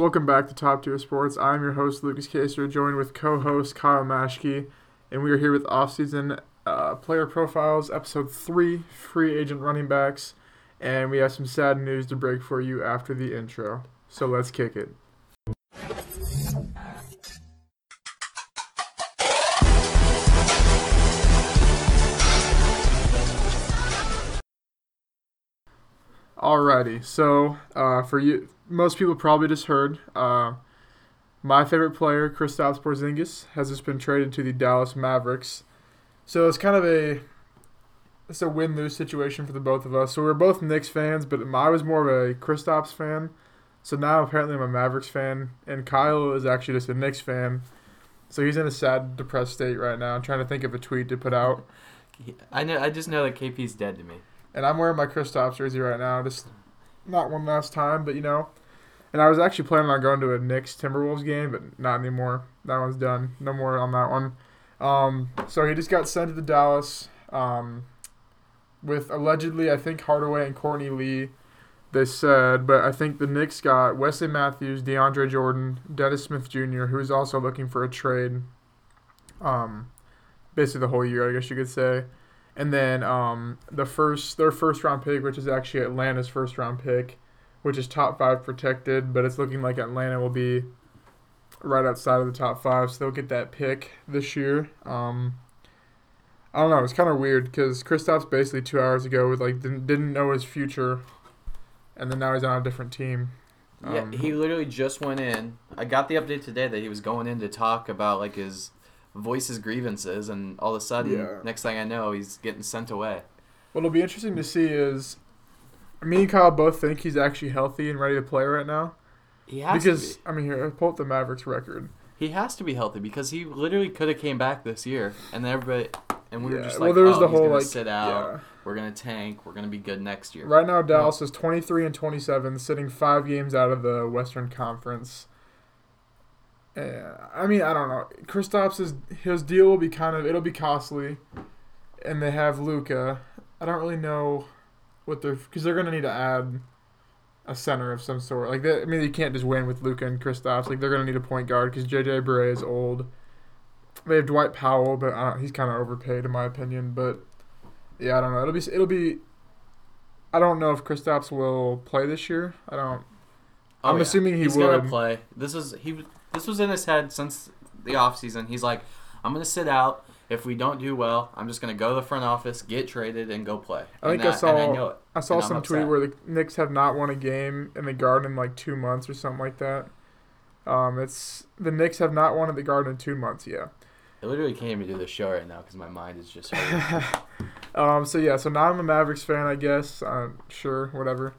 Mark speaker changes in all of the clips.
Speaker 1: Welcome back to Top Tier Sports. I'm your host, Lukas Kacer, joined with co host Kyle Mashke, and we are here with offseason uh, player profiles, episode 3, free agent running backs, and we have some sad news to break for you after the intro. So let's kick it. Alrighty, so uh, for you, most people probably just heard. Uh, my favorite player, Kristaps Porzingis, has just been traded to the Dallas Mavericks. So it's kind of a it's a win lose situation for the both of us. So we're both Knicks fans, but I was more of a Kristaps fan. So now apparently I'm a Mavericks fan, and Kyle is actually just a Knicks fan. So he's in a sad, depressed state right now. I'm trying to think of a tweet to put out.
Speaker 2: I know. I just know that KP's dead to me.
Speaker 1: And I'm wearing my Kristaps jersey right now. Just not one last time, but you know. And I was actually planning on going to a Knicks Timberwolves game, but not anymore. That one's done. No more on that one. Um, so he just got sent to the Dallas um, with allegedly, I think Hardaway and Courtney Lee. They said, but I think the Knicks got Wesley Matthews, DeAndre Jordan, Dennis Smith Jr., who's also looking for a trade. Um, basically the whole year, I guess you could say. And then um, the first their first round pick, which is actually Atlanta's first round pick, which is top five protected, but it's looking like Atlanta will be right outside of the top five, so they'll get that pick this year. Um, I don't know. It's kind of weird because Kristaps basically two hours ago was like didn't, didn't know his future, and then now he's on a different team.
Speaker 2: Um, yeah, he literally just went in. I got the update today that he was going in to talk about like his voice his grievances, and all of a sudden, yeah. next thing I know, he's getting sent away.
Speaker 1: What'll be interesting to see is me and Kyle both think he's actually healthy and ready to play right now. He has because be. I mean, here pull up the Mavericks record.
Speaker 2: He has to be healthy because he literally could have came back this year, and everybody and we
Speaker 1: yeah.
Speaker 2: were just
Speaker 1: like, well, there was
Speaker 2: oh,
Speaker 1: the whole like
Speaker 2: sit out. Yeah. We're gonna tank. We're gonna be good next year.
Speaker 1: Right now, Dallas no. is twenty three and twenty seven, sitting five games out of the Western Conference. I mean, I don't know. Kristaps his his deal will be kind of it'll be costly, and they have Luka. I don't really know what they're because they're gonna need to add a center of some sort. Like they, I mean, you can't just win with Luka and Kristaps. Like they're gonna need a point guard because JJ Barea is old. They have Dwight Powell, but uh, he's kind of overpaid in my opinion. But yeah, I don't know. It'll be it'll be. I don't know if Kristaps will play this year. I don't. Oh, I'm yeah. assuming he
Speaker 2: he's
Speaker 1: would.
Speaker 2: gonna play. This is he. This was in his head since the offseason. He's like, I'm gonna sit out. If we don't do well, I'm just gonna go to the front office, get traded, and go play.
Speaker 1: I think
Speaker 2: that,
Speaker 1: I saw. I, know it, I saw some tweet where the Knicks have not won a game in the Garden in like two months or something like that. Um, it's the Knicks have not won at the Garden in two months. Yeah.
Speaker 2: I literally can't even do this show right now because my mind is just.
Speaker 1: um. So yeah. So now I'm a Mavericks fan. I guess. Uh, sure. Whatever.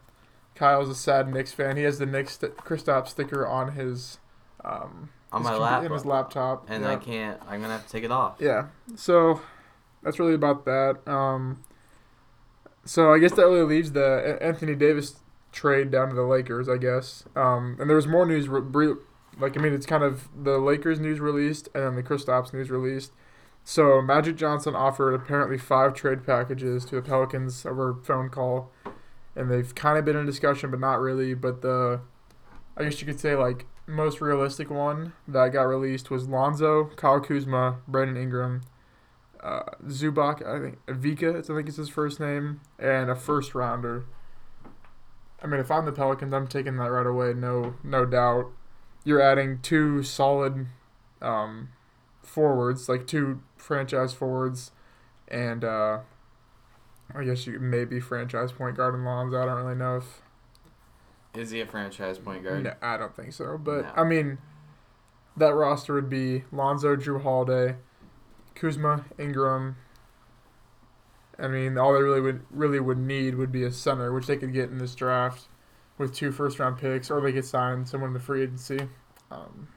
Speaker 1: Kyle's a sad Knicks fan. He has the Knicks st- Kristaps sticker on his um,
Speaker 2: on my laptop
Speaker 1: in his laptop,
Speaker 2: and yeah. I can't. I'm gonna have to take it off.
Speaker 1: Yeah. So that's really about that. Um, so I guess that really leaves the Anthony Davis trade down to the Lakers, I guess. Um, and there was more news. Re- like I mean, it's kind of the Lakers news released and then the Kristaps news released. So Magic Johnson offered apparently five trade packages to the Pelicans over phone call, and they've kind of been in discussion, but not really. But the, I guess you could say like most realistic one that got released was Lonzo, Kyle Kuzma, Brandon Ingram, uh, Zubac, I think Vika, I think it's his first name, and a first rounder. I mean, if I'm the Pelicans, I'm taking that right away. No, no doubt. You're adding two solid um, forwards, like two franchise forwards, and uh, I guess you maybe franchise point guard in Lonzo. I don't really know if
Speaker 2: is he a franchise point guard?
Speaker 1: No, I don't think so. But no. I mean, that roster would be Lonzo, Jrue Holiday, Kuzma, Ingram. I mean, all they really would really would need would be a center, which they could get in this draft with two first round picks, or they could sign someone in the free agency. Um,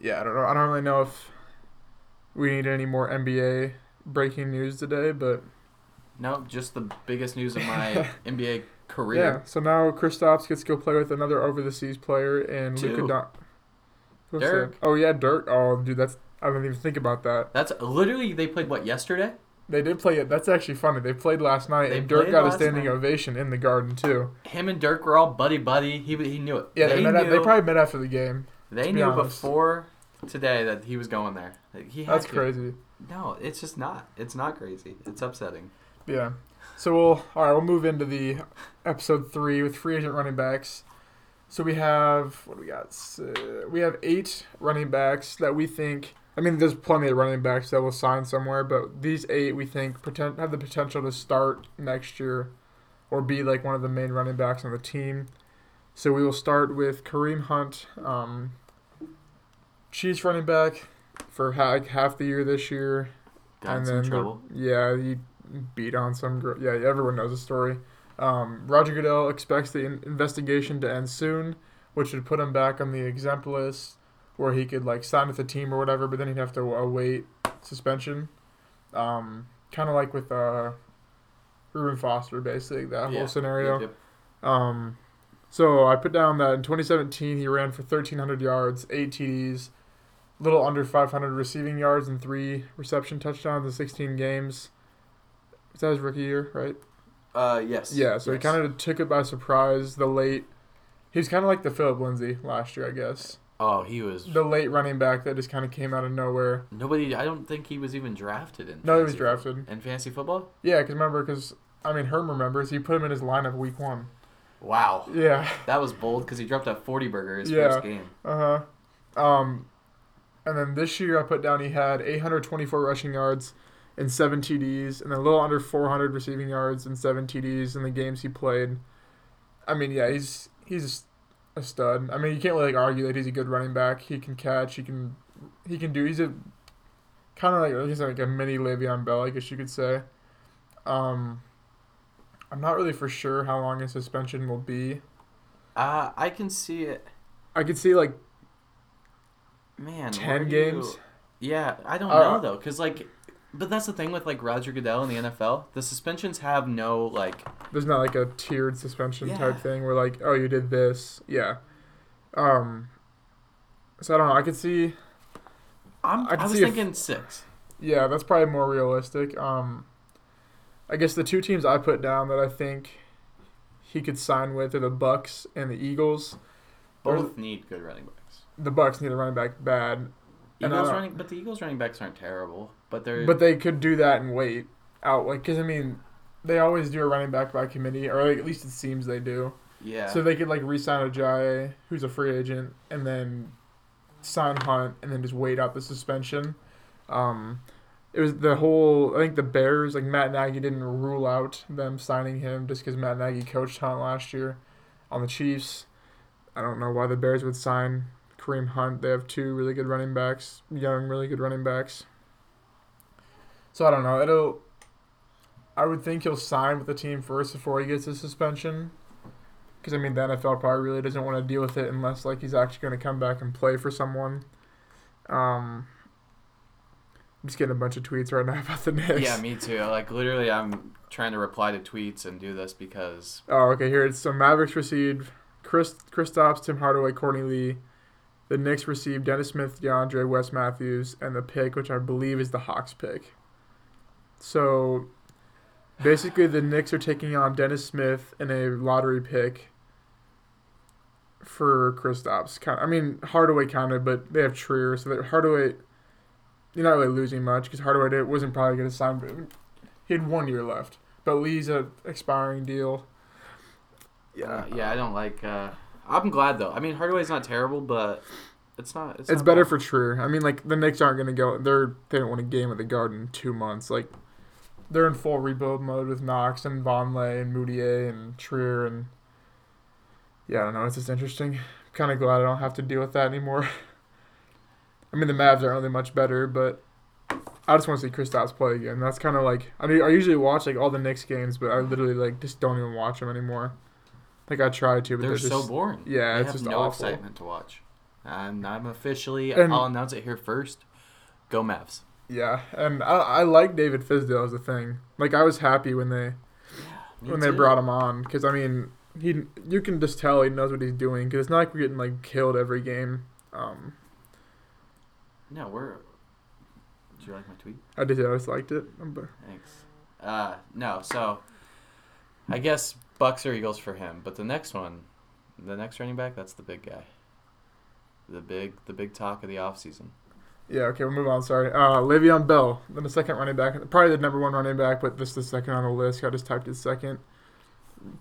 Speaker 1: yeah, I don't know. I don't really know if we need any more NBA breaking news today, but
Speaker 2: no, just the biggest news of my NBA career.
Speaker 1: Yeah. So now Kristaps gets to go play with another over the seas player and Luka
Speaker 2: Don. Dirk.
Speaker 1: Oh yeah, Dirk. Oh dude, that's I didn't even think about that.
Speaker 2: That's literally they played what yesterday.
Speaker 1: They did play it. That's actually funny. They played last night,
Speaker 2: They
Speaker 1: and Dirk got a standing
Speaker 2: night.
Speaker 1: ovation in the Garden too.
Speaker 2: Him and Dirk were all buddy buddy. He he knew it.
Speaker 1: Yeah, they,
Speaker 2: they
Speaker 1: met.
Speaker 2: knew.
Speaker 1: They probably met after the game.
Speaker 2: they
Speaker 1: to be
Speaker 2: knew before today that he was going there. Like, He had
Speaker 1: That's
Speaker 2: to.
Speaker 1: crazy.
Speaker 2: No, it's just not. It's not crazy. It's upsetting.
Speaker 1: Yeah. So we'll all right. We'll move into the episode three with free agent running backs. So we have what do we got? Uh, we have eight running backs that we think. I mean, there's plenty of running backs that will sign somewhere, but these eight we think poten- have the potential to start next year, or be like one of the main running backs on the team. So we will start with Kareem Hunt, um, Chiefs running back for ha- like half the year this year.
Speaker 2: Got in
Speaker 1: And
Speaker 2: some
Speaker 1: then the-
Speaker 2: trouble.
Speaker 1: yeah, he beat on some. Gr- yeah, everyone knows the story. Um, Roger Goodell expects the in- investigation to end soon, which would put him back on the exempt list, where he could like sign with the team or whatever. But then he'd have to await suspension. Um, kind of like with uh, Reuben Foster, basically that
Speaker 2: Yeah.
Speaker 1: whole scenario.
Speaker 2: Yep, yep.
Speaker 1: Um, so I put down that in 2017 he ran for 1,300 yards, eight TDs, little under 500 receiving yards, and three reception touchdowns in 16 games. Was that his rookie year, right?
Speaker 2: Uh, yes.
Speaker 1: Yeah. So
Speaker 2: yes.
Speaker 1: he kind of took it by surprise. The late, he was kind of like the Phillip Lindsay last year, I guess.
Speaker 2: Oh, he was.
Speaker 1: The late running back that just kind of came out of nowhere.
Speaker 2: Nobody. I don't think he was even drafted in.
Speaker 1: No, he was drafted.
Speaker 2: in fantasy football.
Speaker 1: Yeah, because remember, because I mean, Herm remembers he put him in his lineup week one.
Speaker 2: Wow,
Speaker 1: Yeah.
Speaker 2: that was bold because he dropped that forty burger his
Speaker 1: Yeah.
Speaker 2: first game.
Speaker 1: Uh huh. Um, and then this year I put down he had 824 rushing yards and seven TDs, and then a little under 400 receiving yards and seven TDs in the games he played. I mean, yeah, he's he's a stud. I mean, you can't really like argue that he's a good running back. He can catch. He can he can do. He's a kind of like he's like a mini Le'Veon Bell, I guess you could say. Um, I'm not really for sure how long his suspension will be.
Speaker 2: Uh, I can see it.
Speaker 1: I could see like
Speaker 2: Man,
Speaker 1: 10 games?
Speaker 2: you- Yeah, I don't
Speaker 1: Uh,
Speaker 2: know though, because like, but that's the thing with like Roger Goodell in the NFL. The suspensions have no like.
Speaker 1: There's not like a tiered suspension
Speaker 2: Yeah.
Speaker 1: type thing where like, oh, you did this, yeah. Um. So I don't know. I could see,
Speaker 2: I'm,
Speaker 1: I
Speaker 2: I, was
Speaker 1: see if-
Speaker 2: thinking six.
Speaker 1: yeah, that's probably more realistic. Um. I guess the two teams I put down that I think he could sign with are the Bucks and the Eagles.
Speaker 2: Both need good running backs.
Speaker 1: The Bucks need a running back bad,
Speaker 2: Eagles running, but the Eagles running backs aren't terrible. But they're
Speaker 1: but they could do that and wait out, like, because I mean, they always do a running back by committee, or like, at least it seems they do.
Speaker 2: yeah.
Speaker 1: So they could like re-sign Ajayi, who's a free agent, and then sign Hunt, and then just wait out the suspension. Um, it was the whole. I think the Bears, like Matt Nagy, didn't rule out them signing him just because Matt Nagy coached Hunt last year on the Chiefs. I don't know why the Bears would sign Kareem Hunt. They have two really good running backs, young, really good running backs. So I don't know. It'll. I would think he'll sign with the team first before he gets his suspension. Because I mean, the NFL probably really doesn't want to deal with it unless like he's actually going to come back and play for someone. Um, I'm just getting a bunch of tweets right now about the Knicks.
Speaker 2: yeah, me too. Like literally, I'm trying to reply to tweets and do this because
Speaker 1: Oh, okay. Here it's so Mavericks received Chris Kristaps, Tim Hardaway, Courtney Lee. The Knicks received Dennis Smith, DeAndre, Wes Matthews, and the pick, which I believe is the Hawks pick. So basically, the Knicks are taking on Dennis Smith in a lottery pick for Kristaps. Kind, of, I mean Hardaway kind of, but they have Trier, so that Hardaway. You're not really losing much because Hardaway wasn't probably going to sign. but He had one year left, but Lee's a expiring deal.
Speaker 2: uh, yeah, I don't like. Uh, I'm glad though. I mean, Hardaway's not terrible, but it's not. It's,
Speaker 1: It's
Speaker 2: not
Speaker 1: better
Speaker 2: bad.
Speaker 1: for Trier. I mean, like the Knicks aren't going to go. They're they don't want a game at the Garden in two months. Like they're in full rebuild mode with Knox and Vonleh and Mudiay and Trier and yeah, I don't know. It's just interesting. kind of glad I don't have to deal with that anymore. I mean, the Mavs aren't really much better, but I just want to see Kristaps play again. That's kind of like I mean, I usually watch like all the Knicks games, but I literally like just don't even watch them anymore. Like I try to, but
Speaker 2: They're,
Speaker 1: they're,
Speaker 2: so
Speaker 1: just
Speaker 2: boring.
Speaker 1: yeah,
Speaker 2: they
Speaker 1: it's
Speaker 2: have
Speaker 1: just
Speaker 2: no
Speaker 1: awful.
Speaker 2: excitement to watch. And I'm officially.
Speaker 1: And-
Speaker 2: I'll announce it here first. Go Mavs.
Speaker 1: Yeah, and I, I like David Fizdale as a thing. Like I was happy when they
Speaker 2: Me
Speaker 1: when they brought him on because I mean he you can just tell he knows what he's doing because it's not like we're getting like killed every game. Um,
Speaker 2: No, we're Did you like my tweet?
Speaker 1: I did. I just liked it.
Speaker 2: Thanks. Uh, no, so I guess Bucks or Eagles for him, but the next one, the next running back, that's the big guy. The big, the big talk of the offseason.
Speaker 1: Yeah, okay, we'll move on. Sorry. Uh, Le'Veon Bell, then the second running back, probably the number one running back, but this is the second on the list. I just typed it second.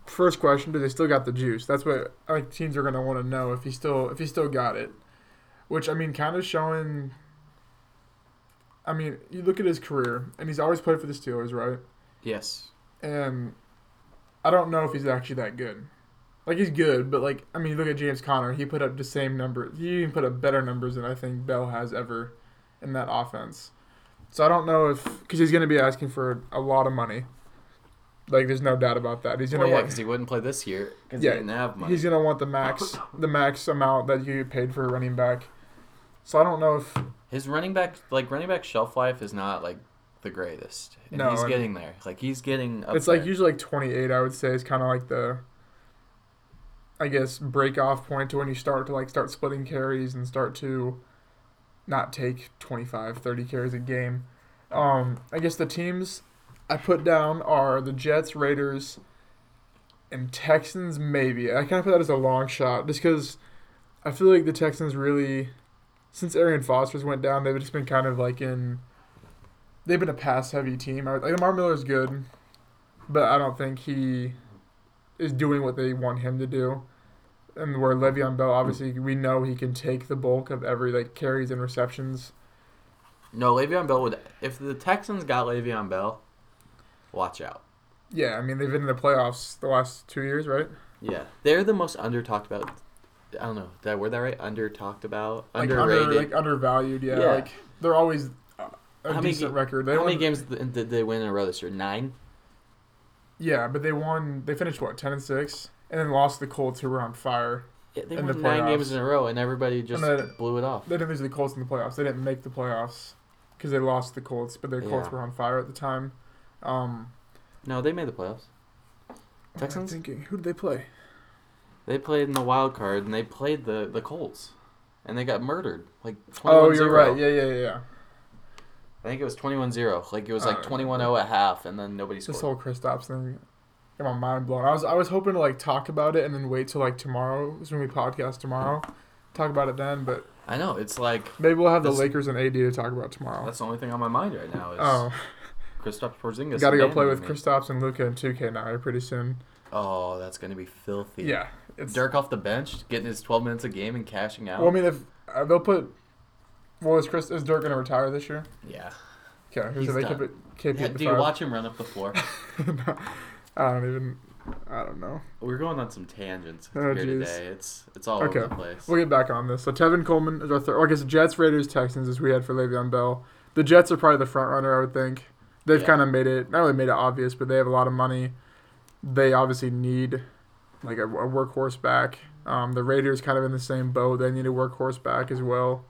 Speaker 1: First question: Do they still got the juice? That's what I think teams are gonna want to know if he still if he still got it. Which I mean, kind of showing. I mean, you look at his career, and he's always played for the Steelers, right?
Speaker 2: Yes.
Speaker 1: And I don't know if he's actually that good. Like he's good, but like I mean, look at James Conner. He put up the same number. He even put up better numbers than I think Bell has ever in that offense. So I don't know if because he's going to be asking for a lot of money. Like there's no doubt about that. He's going to
Speaker 2: well, yeah,
Speaker 1: want
Speaker 2: because he wouldn't play this year because
Speaker 1: Yeah,
Speaker 2: he didn't have money.
Speaker 1: he's going to want the max the max amount that you paid for a running back. So I don't know if
Speaker 2: His running back, like running back shelf life, is not like the greatest. And
Speaker 1: No,
Speaker 2: he's
Speaker 1: and-
Speaker 2: getting there. Like he's getting. Up
Speaker 1: it's like usually like 28. I would say is kind of like the I guess break off point to when you start to like start splitting carries and start to not take 25 30 carries a game. Um I guess the teams I put down are the Jets, Raiders and Texans maybe. I kind of put that as a long shot just cuz I feel like the Texans really since Arian Foster's went down, they've just been kind of like in they've been a pass heavy team. I- Like Lamar Miller's good, but I don't think he is doing what they want him to do. And where Le'Veon Bell, obviously, we know he can take the bulk of every like carries and receptions.
Speaker 2: no Le'Veon Bell would. If the Texans got Le'Veon Bell, watch out.
Speaker 1: Yeah, I mean they've been in the playoffs the last two years, right?
Speaker 2: Yeah, they're the most under talked about. I don't know. Did I word that right? Under talked about,
Speaker 1: Like
Speaker 2: underrated.
Speaker 1: under, like undervalued. Yeah,
Speaker 2: Yeah.
Speaker 1: like they're always a
Speaker 2: How
Speaker 1: decent
Speaker 2: ga-
Speaker 1: record. They
Speaker 2: How many games did they win in a row this year? Nine.
Speaker 1: Yeah, but they won. They finished what ten and six, and then lost the Colts, who were on fire.
Speaker 2: Yeah, they
Speaker 1: In the
Speaker 2: won nine games in a row, and everybody just
Speaker 1: And then-
Speaker 2: blew it off.
Speaker 1: They didn't lose to the Colts in the playoffs. They didn't make the playoffs because they lost the Colts, but their Colts
Speaker 2: Yeah.
Speaker 1: were on fire at the time. Um,
Speaker 2: No, they made the playoffs.
Speaker 1: what am I
Speaker 2: Texans?
Speaker 1: thinking who did they play?
Speaker 2: They played in the wild card, and they played the the Colts, and they got murdered. Like 21-0.
Speaker 1: Oh, you're right. Yeah, yeah, yeah.
Speaker 2: I think it was 21-0. Like it was like
Speaker 1: Uh,
Speaker 2: 21-0 at half, and then nobody
Speaker 1: This
Speaker 2: scored.
Speaker 1: whole Kristaps thing got my mind blown. I was I was hoping to like talk about it and then wait till like tomorrow. It's gonna be podcast tomorrow. Talk about it then, but
Speaker 2: I know it's like
Speaker 1: maybe we'll have the Lakers and AD to talk about tomorrow.
Speaker 2: that's the only thing on my mind right now is
Speaker 1: Oh,
Speaker 2: Kristaps Porzingis.
Speaker 1: got to go play with. Kristaps and Luka in 2K now pretty soon.
Speaker 2: Oh, that's gonna be filthy.
Speaker 1: Yeah, it's.
Speaker 2: Dirk off the bench, getting his 12 minutes a game and cashing out.
Speaker 1: Well, I mean, if uh, they'll put. Well, is Chris is Dirk gonna retire this year?
Speaker 2: yeah.
Speaker 1: Okay,
Speaker 2: He's
Speaker 1: so they
Speaker 2: done.
Speaker 1: keep it keep
Speaker 2: yeah
Speaker 1: it.
Speaker 2: do you watch him run up the floor?
Speaker 1: I don't even. I don't know.
Speaker 2: We're going on some tangents
Speaker 1: Oh,
Speaker 2: here
Speaker 1: jeez.
Speaker 2: today. It's it's all
Speaker 1: Okay.
Speaker 2: over the place.
Speaker 1: We'll get back on this. So Tevin Coleman is our third. Well, I guess Jets, Raiders, Texans as we had for Le'Veon Bell. The Jets are probably the front runner, I would think. They've
Speaker 2: Yeah.
Speaker 1: kind of made it not really made it obvious, but they have a lot of money. They obviously need like a, a workhorse back. Um, the Raiders kind of in the same boat. They need a workhorse back as well.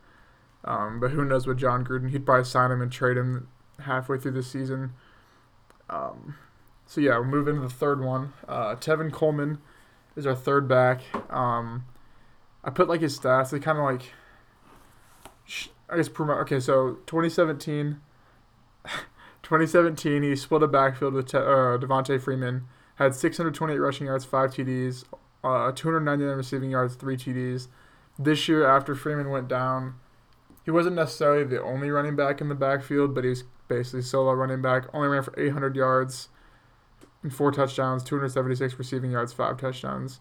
Speaker 1: Um, but who knows with Jon Gruden? He'd probably sign him and trade him halfway through the season. Um, so yeah, we'll move into the third one. Uh, Tevin Coleman is our third back. Um, I put like his stats. They kind of like, I guess. Okay, so 2017, 2017, he split a backfield with Te- uh, Devonta Freeman. Had 628 rushing yards, five TDs, uh, 299 receiving yards, three TDs. This year, after Freeman went down, he wasn't necessarily the only running back in the backfield, but he was basically solo running back. Only ran for 800 yards and four touchdowns, 276 receiving yards, five touchdowns.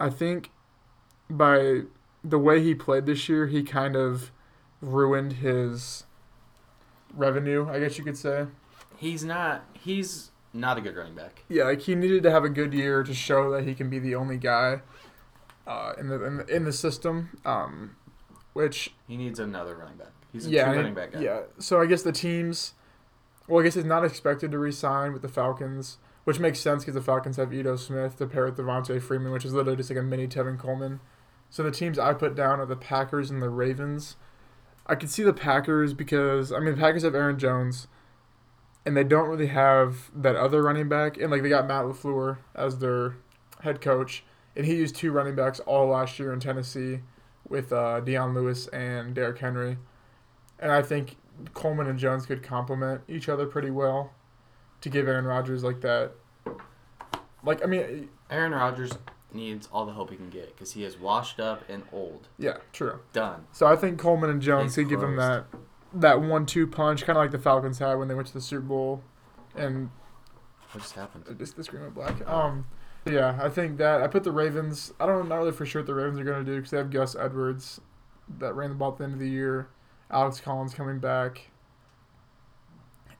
Speaker 1: I think by the way he played this year, he kind of ruined his revenue, I guess you could say.
Speaker 2: He's not. He's not a good running back.
Speaker 1: Yeah, like he needed to have a good year to show that he can be the only guy uh, in the in the, in the system. Um, which
Speaker 2: He needs another running back. He's a
Speaker 1: yeah,
Speaker 2: true running back guy.
Speaker 1: yeah. So I guess the teams, well, I guess he's not expected to re-sign with the Falcons, which makes sense because the Falcons have Ito Smith to pair with Devonta Freeman, which is literally just like a mini Tevin Coleman. So the teams I put down are the Packers and the Ravens. I could see the Packers because I mean the Packers have Aaron Jones, and they don't really have that other running back, and like they got Matt LaFleur as their head coach, and he used two running backs all last year in Tennessee with uh, Dion Lewis and Derrick Henry. And I think Coleman and Jones could complement each other pretty well to give Aaron Rodgers like that. Like I mean,
Speaker 2: Aaron Rodgers needs all the help he can get because he is washed up and old.
Speaker 1: yeah, true.
Speaker 2: Done.
Speaker 1: So I think Coleman and Jones could give him that that one-two punch, kind of like the Falcons had when they went to the Super Bowl, and
Speaker 2: What just happened?
Speaker 1: this the screen went black. Um, yeah, I think that I put the Ravens. I don't know not really for sure what the Ravens are going to do because they have Gus Edwards that ran the ball at the end of the year. Alex Collins coming back,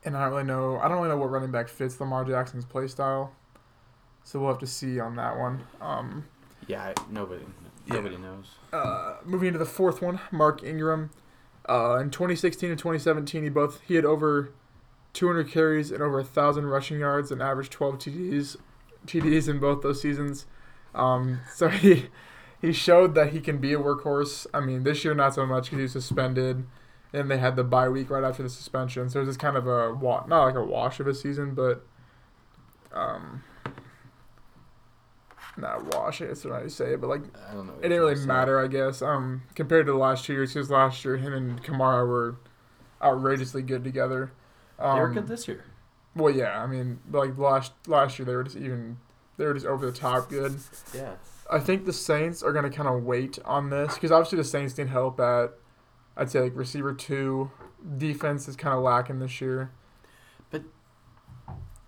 Speaker 1: and I don't really know. I don't really know what running back fits Lamar Jackson's play style. So we'll have to see on that one. Um,
Speaker 2: Yeah, I, nobody,
Speaker 1: Yeah.
Speaker 2: nobody knows.
Speaker 1: uh, moving into the fourth one, Mark Ingram. Uh, in 2016 and 2017, he both he had over 200 carries and over a thousand rushing yards and averaged 12 TDs, TDs in both those seasons. Um, so he he showed that he can be a workhorse. I mean, this year not so much because he was suspended, and they had the bye week right after the suspension. So it was just kind of a wa- not like a wash of a season, but um, not wash. I guess what I say, it, but like
Speaker 2: I don't know.
Speaker 1: it didn't really matter, I guess. Um, compared to the last two years, because last year him and Kamara were outrageously good together. Um,
Speaker 2: They were good this year.
Speaker 1: Well, yeah, I mean, like last last year they were just even they were just over the top good.
Speaker 2: Yeah.
Speaker 1: I think the Saints are gonna kind of wait on this because obviously the Saints need help at I'd say like receiver two. Defense is kind of lacking this year.
Speaker 2: But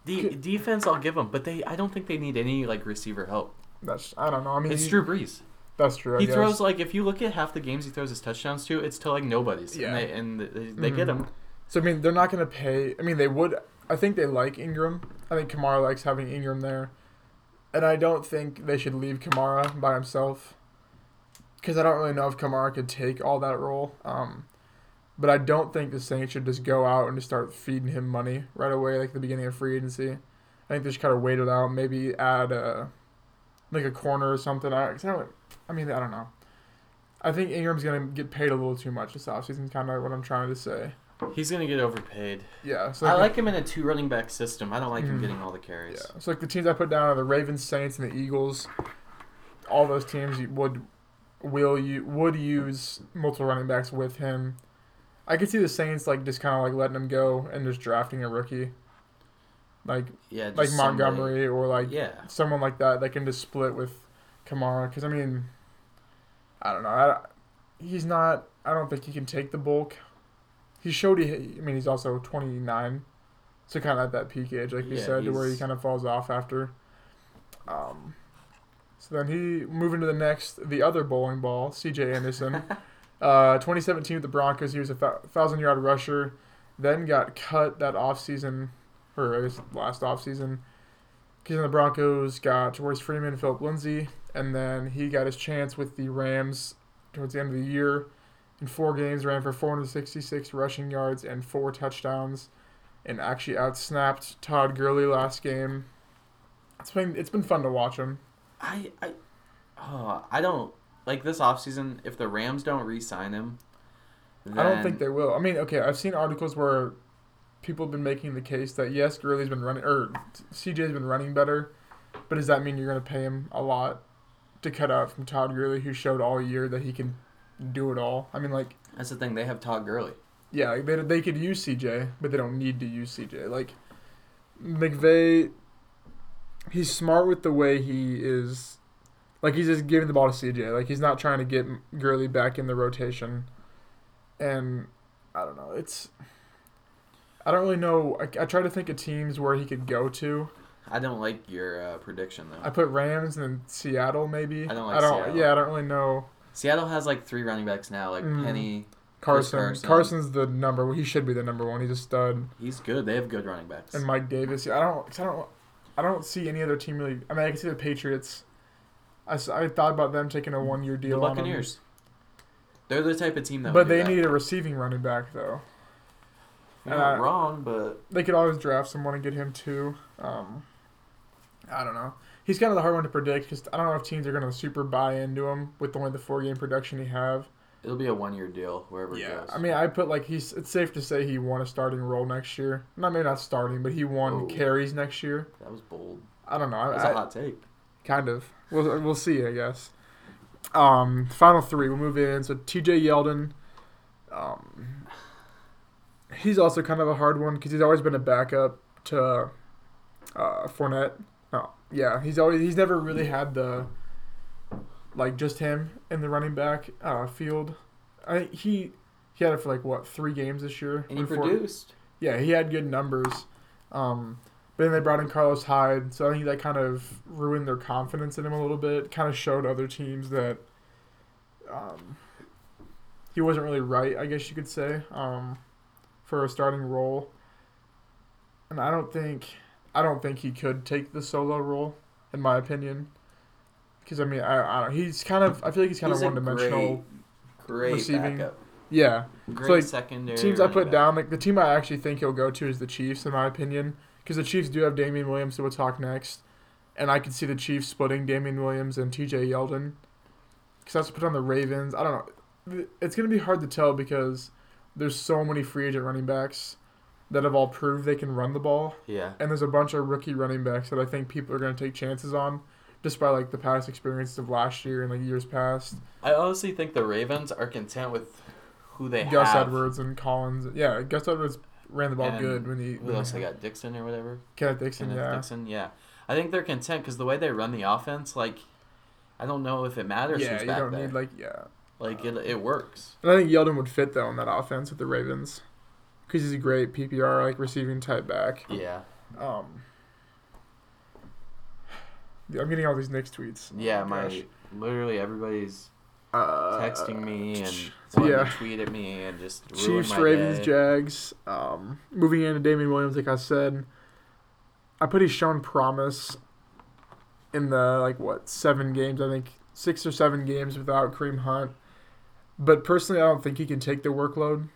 Speaker 1: the
Speaker 2: defense, I'll give them, but they, I don't think they need any like receiver help.
Speaker 1: That's I don't know. I mean,
Speaker 2: It's
Speaker 1: he-
Speaker 2: Drew Brees.
Speaker 1: That's true. I
Speaker 2: He
Speaker 1: guess.
Speaker 2: throws like if you look at half the games he throws his touchdowns to, it's to like nobody's.
Speaker 1: Yeah.
Speaker 2: And they, and they, they get
Speaker 1: Mhm.
Speaker 2: him.
Speaker 1: So I mean, they're not going to pay. I mean, they would. I think they like Ingram. I think Kamara likes having Ingram there, and I don't think they should leave Kamara by himself. Because I don't really know if Kamara could take all that role. Um, but I don't think the Saints should just go out and just start feeding him money right away, like the beginning of free agency. I think they should kind of wait it out, maybe add a, like a corner or something. I, 'cause I, don't, I mean, I don't know. I think Ingram's gonna get paid a little too much this offseason. Kind of what I'm trying to say.
Speaker 2: He's gonna get overpaid.
Speaker 1: Yeah. So
Speaker 2: I like him in a two running back system. I don't like him
Speaker 1: Mhm.
Speaker 2: getting all the carries.
Speaker 1: Yeah. So like the teams I put down are the Ravens, Saints, and the Eagles. All those teams you would will you would use multiple running backs with him. I could see the Saints like just kind of like letting him go and just drafting a rookie, like
Speaker 2: Yeah,
Speaker 1: like
Speaker 2: just somebody-
Speaker 1: Montgomery or like
Speaker 2: Yeah,
Speaker 1: someone like that that can just split with Kamara. Because I mean, I don't know. I, he's not. I don't think he can take the bulk. He showed he. I mean, he's also twenty nine, so kind of at that peak age, like you
Speaker 2: Yeah,
Speaker 1: said, to where he kind of falls off after. Um, so then he moving to the next, the other bowling ball, C.J. Anderson. uh, 2017 with the Broncos, he was a thousand yard rusher. Then got cut that offseason, or I guess last offseason. He's in the Broncos got Royce Freeman, Phillip Lindsay, and then he got his chance with the Rams towards the end of the year. In four games, ran for 466 rushing yards and four touchdowns, and actually outsnapped Todd Gurley last game. It's been it's been fun to watch him.
Speaker 2: I, I, oh, I don't like this offseason. If the Rams don't re-sign him,
Speaker 1: I don't think they will. I mean, okay, I've seen articles where people have been making the case that yes, Gurley's been running or CJ's been running better, but does that mean you're going to pay him a lot to cut out from Todd Gurley, who showed all year that he can do it all? I mean, like,
Speaker 2: that's the thing. They have Todd Gurley.
Speaker 1: yeah, like they they could use CJ, but they don't need to use CJ. Like McVay, he's smart with the way he is. Like he's just giving the ball to CJ. Like he's not trying to get Gurley back in the rotation. And I don't know. It's I don't really know. I, I try to think of teams where he could go to.
Speaker 2: I don't like your uh, prediction though.
Speaker 1: I put Rams and then Seattle maybe.
Speaker 2: I don't like
Speaker 1: I don't.
Speaker 2: Seattle.
Speaker 1: Yeah, I don't really know.
Speaker 2: Seattle has like three running backs now, like
Speaker 1: Mm.
Speaker 2: Penny.
Speaker 1: Carson.
Speaker 2: Carson.
Speaker 1: Carson's the number. He should be the number one. He's a stud.
Speaker 2: He's good. They have good running backs.
Speaker 1: and Mike Davis. Yeah, I don't, 'cause I don't, I don't see any other team really. I mean, I can see the Patriots. I thought about them taking a one year
Speaker 2: the
Speaker 1: deal on him,
Speaker 2: Buccaneers. They're the type of team that.
Speaker 1: but they
Speaker 2: that.
Speaker 1: need a receiving running back though.
Speaker 2: You're not
Speaker 1: uh,
Speaker 2: wrong, but
Speaker 1: They could always draft someone and get him too. Um, I don't know. He's kind of the hard one to predict because I don't know if teams are going to super buy into him with only the four game production he have.
Speaker 2: It'll be a one-year deal wherever it
Speaker 1: Yeah,
Speaker 2: goes.
Speaker 1: I mean, I put like he's. It's safe to say he won a starting role next year. Not maybe not starting, but he won
Speaker 2: Oh.
Speaker 1: carries next year.
Speaker 2: that was bold.
Speaker 1: I don't know. I,
Speaker 2: That's
Speaker 1: I-
Speaker 2: a hot take.
Speaker 1: Kind of. We'll we'll see. I guess. Um, final three. We'll move in. So T.J. Yeldon. Um, he's also kind of a hard one because he's always been a backup to uh, Fournette. Oh, yeah, he's always he's never really had the like just him in the running back uh, field. I he he had it for like what three games this year.
Speaker 2: And he
Speaker 1: Before-
Speaker 2: produced.
Speaker 1: Yeah, he had good numbers. Um, but then they brought in Carlos Hyde, so I think that kind of ruined their confidence in him a little bit. Kind of showed other teams that um, he wasn't really right, I guess you could say, um, for a starting role. And I don't think I don't think he could take the solo role, in my opinion. Because I mean, I, I don't. He's kind of. I feel like he's kind
Speaker 2: He's
Speaker 1: of one dimensional.
Speaker 2: Great, great
Speaker 1: receiving.
Speaker 2: backup.
Speaker 1: Yeah,
Speaker 2: Great
Speaker 1: like,
Speaker 2: secondary.
Speaker 1: teams I put
Speaker 2: back.
Speaker 1: down, like the team I actually think he'll go to is the Chiefs, in my opinion, because the Chiefs do have Damien Williams, who we'll talk next, and I could see the Chiefs splitting Damien Williams and T.J. Yeldon, because I have to put on the Ravens. I don't know. It's gonna be hard to tell because there's so many free agent running backs that have all proved they can run the ball,
Speaker 2: Yeah.
Speaker 1: and there's a bunch of rookie running backs that I think people are gonna take chances on, despite like the past experiences of last year and like years past.
Speaker 2: I honestly think the Ravens are content with who they have.
Speaker 1: Gus
Speaker 2: have.
Speaker 1: Edwards and Collins, yeah, Gus Edwards ran the ball
Speaker 2: And
Speaker 1: good when he.
Speaker 2: Who
Speaker 1: when
Speaker 2: else they got? Dixon or whatever.
Speaker 1: Kenneth Dixon,
Speaker 2: Kenneth
Speaker 1: yeah.
Speaker 2: Dixon. Yeah. I think they're content because the way they run the offense, like, I don't know if it matters
Speaker 1: Yeah, you don't
Speaker 2: there.
Speaker 1: need like yeah.
Speaker 2: like it, it works.
Speaker 1: And I think Yeldon would fit though in that offense with the Ravens, because he's a great PPR like receiving type back.
Speaker 2: Yeah.
Speaker 1: Um, I'm getting all these Knicks tweets. Oh
Speaker 2: Yeah.
Speaker 1: my
Speaker 2: My
Speaker 1: gosh.
Speaker 2: literally everybody's
Speaker 1: uh,
Speaker 2: texting me and wanting
Speaker 1: yeah.
Speaker 2: to tweet at me and just
Speaker 1: Chiefs,
Speaker 2: my
Speaker 1: Ravens,
Speaker 2: day.
Speaker 1: Jags. Um, moving into Damien Williams, like I said, I put he's shown promise in the like what seven games, I think six or seven games without Kareem Hunt. But personally, I don't think he can take the workload.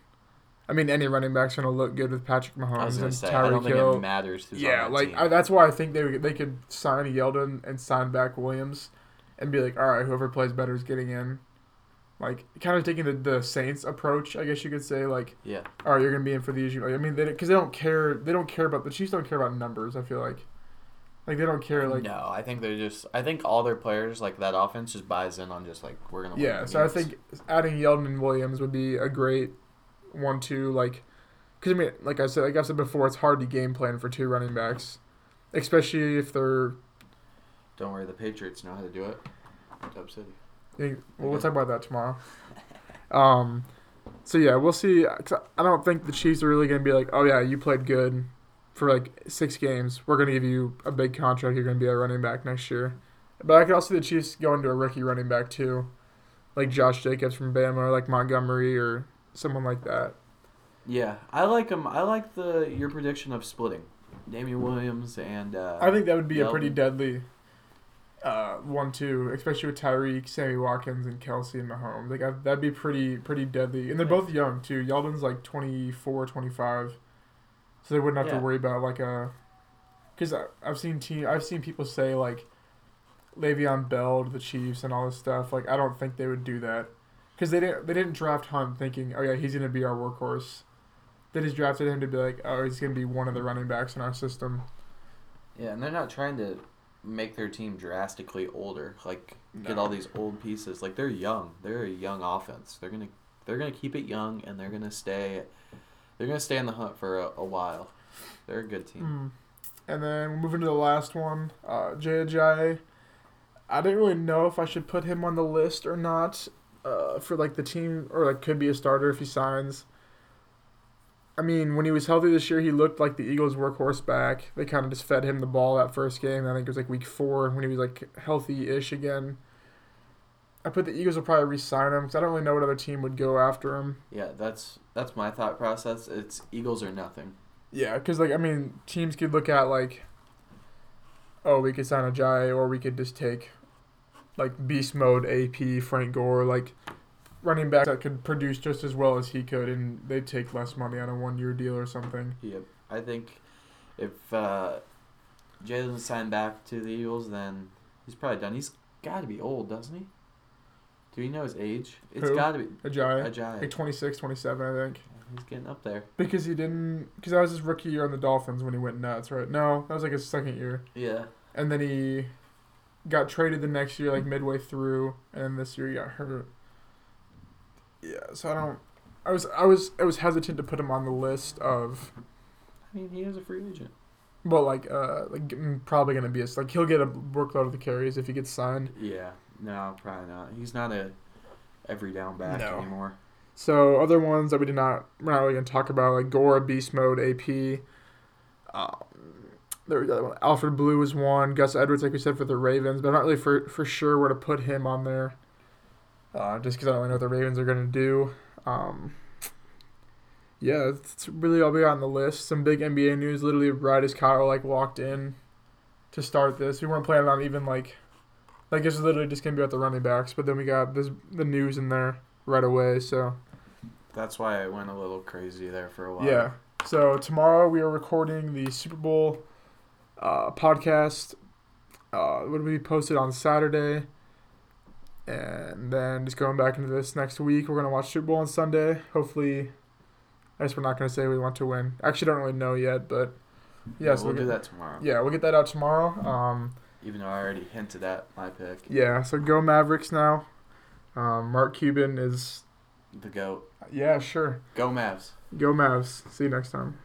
Speaker 1: I mean, any running back's gonna look good with Patrick Mahomes and
Speaker 2: say I don't
Speaker 1: Tyreek
Speaker 2: think it
Speaker 1: Hill.
Speaker 2: matters
Speaker 1: Yeah,
Speaker 2: that
Speaker 1: like. I, that's why I think they they could sign Yeldon and sign back Williams, and be like, all right, whoever plays better is getting in. Like kind of taking the, the Saints approach, I guess you could say. Like,
Speaker 2: yeah.
Speaker 1: all right, you're gonna be in for these. I mean, they because they don't care. They don't care about the Chiefs. Don't care about numbers. I feel like, like they don't care. Like,
Speaker 2: no, I think they're just. I think all their players like that offense just buys in on just like we're gonna.
Speaker 1: yeah.
Speaker 2: Win
Speaker 1: So I think adding Yeldon and Williams would be a great one-two. Like, because I mean, like I said, like I said before, it's hard to game plan for two running backs, especially if they're
Speaker 2: Don't worry, the Patriots know how to do it. Dub City.
Speaker 1: Think- well, we'll talk about that tomorrow. Um, so yeah, we'll see. 'Cause I don't think the Chiefs are really gonna be like, oh yeah, you played good for like six games. We're gonna give you a big contract. You're gonna be a running back next year. But I could also see the Chiefs going to a rookie running back too, like Josh Jacobs from Bama, or like Montgomery, or someone like that.
Speaker 2: Yeah, I like them. I like the your prediction of splitting, Damien Williams and. Uh,
Speaker 1: I think that would be a pretty deadly uh, one-two, especially with Tyreek, Sammy Watkins, and Kelce and Mahomes. Like I, that'd be pretty pretty deadly, and they're both young too. Yeldon's like 24, 25, so they wouldn't have
Speaker 2: Yeah.
Speaker 1: to worry about like a. Because I've seen team, I've seen people say like, Le'Veon Bell to the Chiefs and all this stuff. Like I don't think they would do that, because they didn't they didn't draft Hunt thinking, oh yeah, he's gonna be our workhorse. They just drafted him to be like, oh, he's gonna be one of the running backs in our system.
Speaker 2: yeah, and they're not trying to make their team drastically older. Like get all these old pieces. Like they're young. They're a young offense. They're gonna they're gonna keep it young and they're gonna stay. They're gonna stay in the hunt for a, a while. They're a good team.
Speaker 1: Mm. And then moving to the last one, uh, Jay Ajayi. I didn't really know if I should put him on the list or not uh, for like the team, or like could be a starter if he signs. I mean, when he was healthy this year, he looked like the Eagles' workhorse back. They kind of just fed him the ball that first game. I think it was like week four when he was like healthy-ish again. I put the Eagles will probably re-sign him because I don't really know what other team would go after him.
Speaker 2: Yeah, that's that's my thought process. It's Eagles or nothing.
Speaker 1: Yeah, because like I mean, teams could look at like, oh, we could sign a Jai, or we could just take, like beast mode AP Frank Gore, like running back that could produce just as well as he could, and they'd take less money on a one year deal or something.
Speaker 2: Yep. I think if uh, Jay doesn't sign back to the Eagles, then he's probably done. He's got to be old, doesn't he? Do you know his age? It's got to be
Speaker 1: A Jai,
Speaker 2: Ajay.
Speaker 1: like 26, 27, I think,
Speaker 2: He's getting up there.
Speaker 1: because he didn't, because that was his rookie year on the Dolphins when he went nuts, right? No, that was like his second year,
Speaker 2: Yeah.
Speaker 1: and then he got traded the next year, like midway through, and this year he got hurt. Yeah, so I don't. I was I was I was hesitant to put him on the list of
Speaker 2: I mean, he is a free agent.
Speaker 1: well like uh like mm, probably gonna be a like he'll get a workload of the carries if he gets signed.
Speaker 2: Yeah, no, probably not. He's not a every down back
Speaker 1: No.
Speaker 2: anymore.
Speaker 1: So other ones that we did not we're not really gonna talk about like Gora Beast Mode AP. Um, there was the other one. Alfred Blue was one. Gus Edwards, like we said, for the Ravens, but I'm not really for for sure where to put him on there. Uh, just because I don't really know what the Ravens are gonna do. Um, yeah, that's really all we got on the list. Some big NBA news. Literally, right as Kyle like walked in to start this, we weren't planning on even like like it's literally just gonna be about the running backs. But then we got this the news in there right away. So
Speaker 2: That's why I went a little crazy there for a while.
Speaker 1: yeah. So tomorrow we are recording the Super Bowl uh, podcast. Uh, would be posted on Saturday, and then just going back into this next week. We're gonna watch Super Bowl on Sunday. Hopefully, I guess we're not gonna say we want to win. Actually, don't really know yet, but yeah, so
Speaker 2: we'll
Speaker 1: we'll
Speaker 2: do
Speaker 1: get,
Speaker 2: that tomorrow.
Speaker 1: Yeah, we'll get that out tomorrow. Um,
Speaker 2: Even though I already hinted at my pick,
Speaker 1: yeah, so go Mavericks now. Um, Mark Cuban is
Speaker 2: the goat.
Speaker 1: yeah, sure.
Speaker 2: Go Mavs.
Speaker 1: Go Mavs. See you next time.